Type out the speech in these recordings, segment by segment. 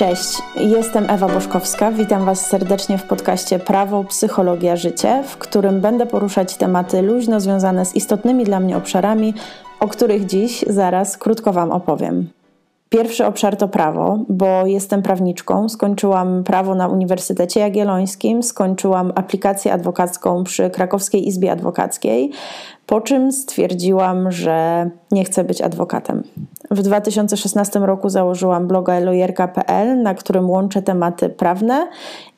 Cześć, jestem Ewa Boszkowska. Witam Was serdecznie w podcaście Prawo, Psychologia, Życie, w którym będę poruszać tematy luźno związane z istotnymi dla mnie obszarami, o których dziś zaraz krótko Wam opowiem. Pierwszy obszar to prawo, bo jestem prawniczką. Skończyłam prawo na Uniwersytecie Jagiellońskim, skończyłam aplikację adwokacką przy Krakowskiej Izbie Adwokackiej, po czym stwierdziłam, że nie chcę być adwokatem. W 2016 roku założyłam bloga lojerka.pl, na którym łączę tematy prawne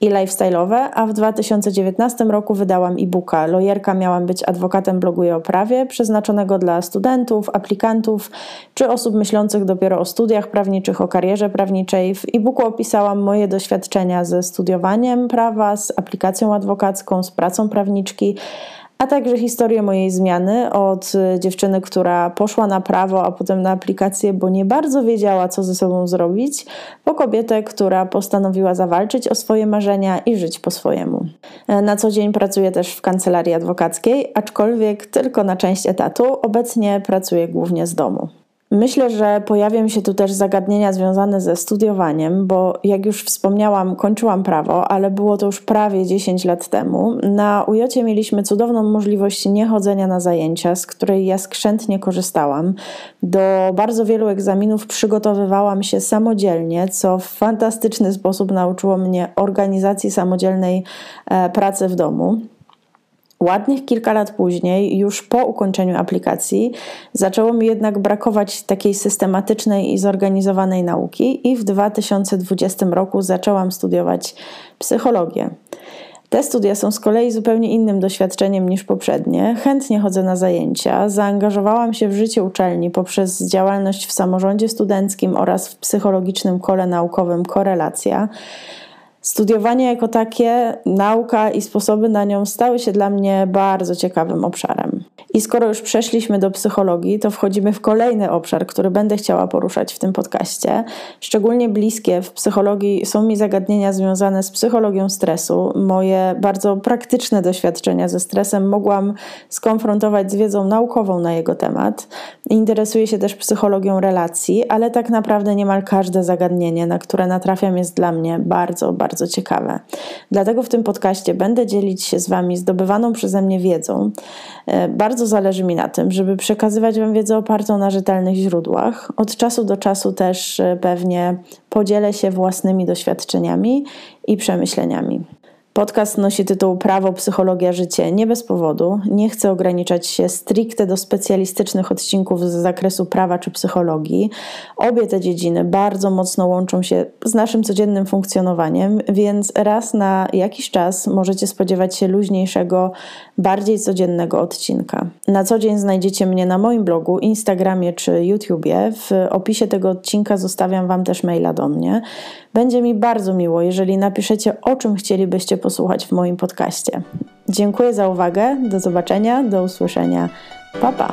i lifestyle'owe, a w 2019 roku wydałam e-booka Lojerka miałam być adwokatem bloguje o prawie, przeznaczonego dla studentów, aplikantów czy osób myślących dopiero o studiach prawniczych, o karierze prawniczej. W e-booku opisałam moje doświadczenia ze studiowaniem prawa, z aplikacją adwokacką, z pracą prawniczki a także historię mojej zmiany od dziewczyny, która poszła na prawo, a potem na aplikację, bo nie bardzo wiedziała, co ze sobą zrobić, po kobietę, która postanowiła zawalczyć o swoje marzenia i żyć po swojemu. Na co dzień pracuję też w kancelarii adwokackiej, aczkolwiek tylko na część etatu. Obecnie pracuję głównie z domu. Myślę, że pojawią się tu też zagadnienia związane ze studiowaniem, bo jak już wspomniałam, kończyłam prawo, ale było to już prawie 10 lat temu. Na UJ mieliśmy cudowną możliwość niechodzenia na zajęcia, z której ja skrzętnie korzystałam. Do bardzo wielu egzaminów przygotowywałam się samodzielnie, co w fantastyczny sposób nauczyło mnie organizacji samodzielnej e, pracy w domu. Ładnych kilka lat później, już po ukończeniu aplikacji, zaczęło mi jednak brakować takiej systematycznej i zorganizowanej nauki, i w 2020 roku zaczęłam studiować psychologię. Te studia są z kolei zupełnie innym doświadczeniem niż poprzednie. Chętnie chodzę na zajęcia, zaangażowałam się w życie uczelni poprzez działalność w samorządzie studenckim oraz w psychologicznym kole naukowym Korelacja. Studiowanie jako takie, nauka i sposoby na nią stały się dla mnie bardzo ciekawym obszarem. I skoro już przeszliśmy do psychologii, to wchodzimy w kolejny obszar, który będę chciała poruszać w tym podcaście. Szczególnie bliskie w psychologii są mi zagadnienia związane z psychologią stresu. Moje bardzo praktyczne doświadczenia ze stresem mogłam skonfrontować z wiedzą naukową na jego temat. Interesuję się też psychologią relacji, ale tak naprawdę niemal każde zagadnienie, na które natrafiam, jest dla mnie bardzo, bardzo ciekawe. Dlatego w tym podcaście będę dzielić się z Wami zdobywaną przeze mnie wiedzą. E, bardzo bardzo zależy mi na tym, żeby przekazywać Wam wiedzę opartą na rzetelnych źródłach. Od czasu do czasu też e, pewnie podzielę się własnymi doświadczeniami i przemyśleniami. Podcast nosi tytuł Prawo, Psychologia, Życie nie bez powodu. Nie chcę ograniczać się stricte do specjalistycznych odcinków z zakresu prawa czy psychologii. Obie te dziedziny bardzo mocno łączą się z naszym codziennym funkcjonowaniem, więc raz na jakiś czas możecie spodziewać się luźniejszego, bardziej codziennego odcinka. Na co dzień znajdziecie mnie na moim blogu, Instagramie czy YouTubie. W opisie tego odcinka zostawiam Wam też maila do mnie. Będzie mi bardzo miło, jeżeli napiszecie, o czym chcielibyście posłuchać w moim podcaście. Dziękuję za uwagę, do zobaczenia, do usłyszenia. Pa pa!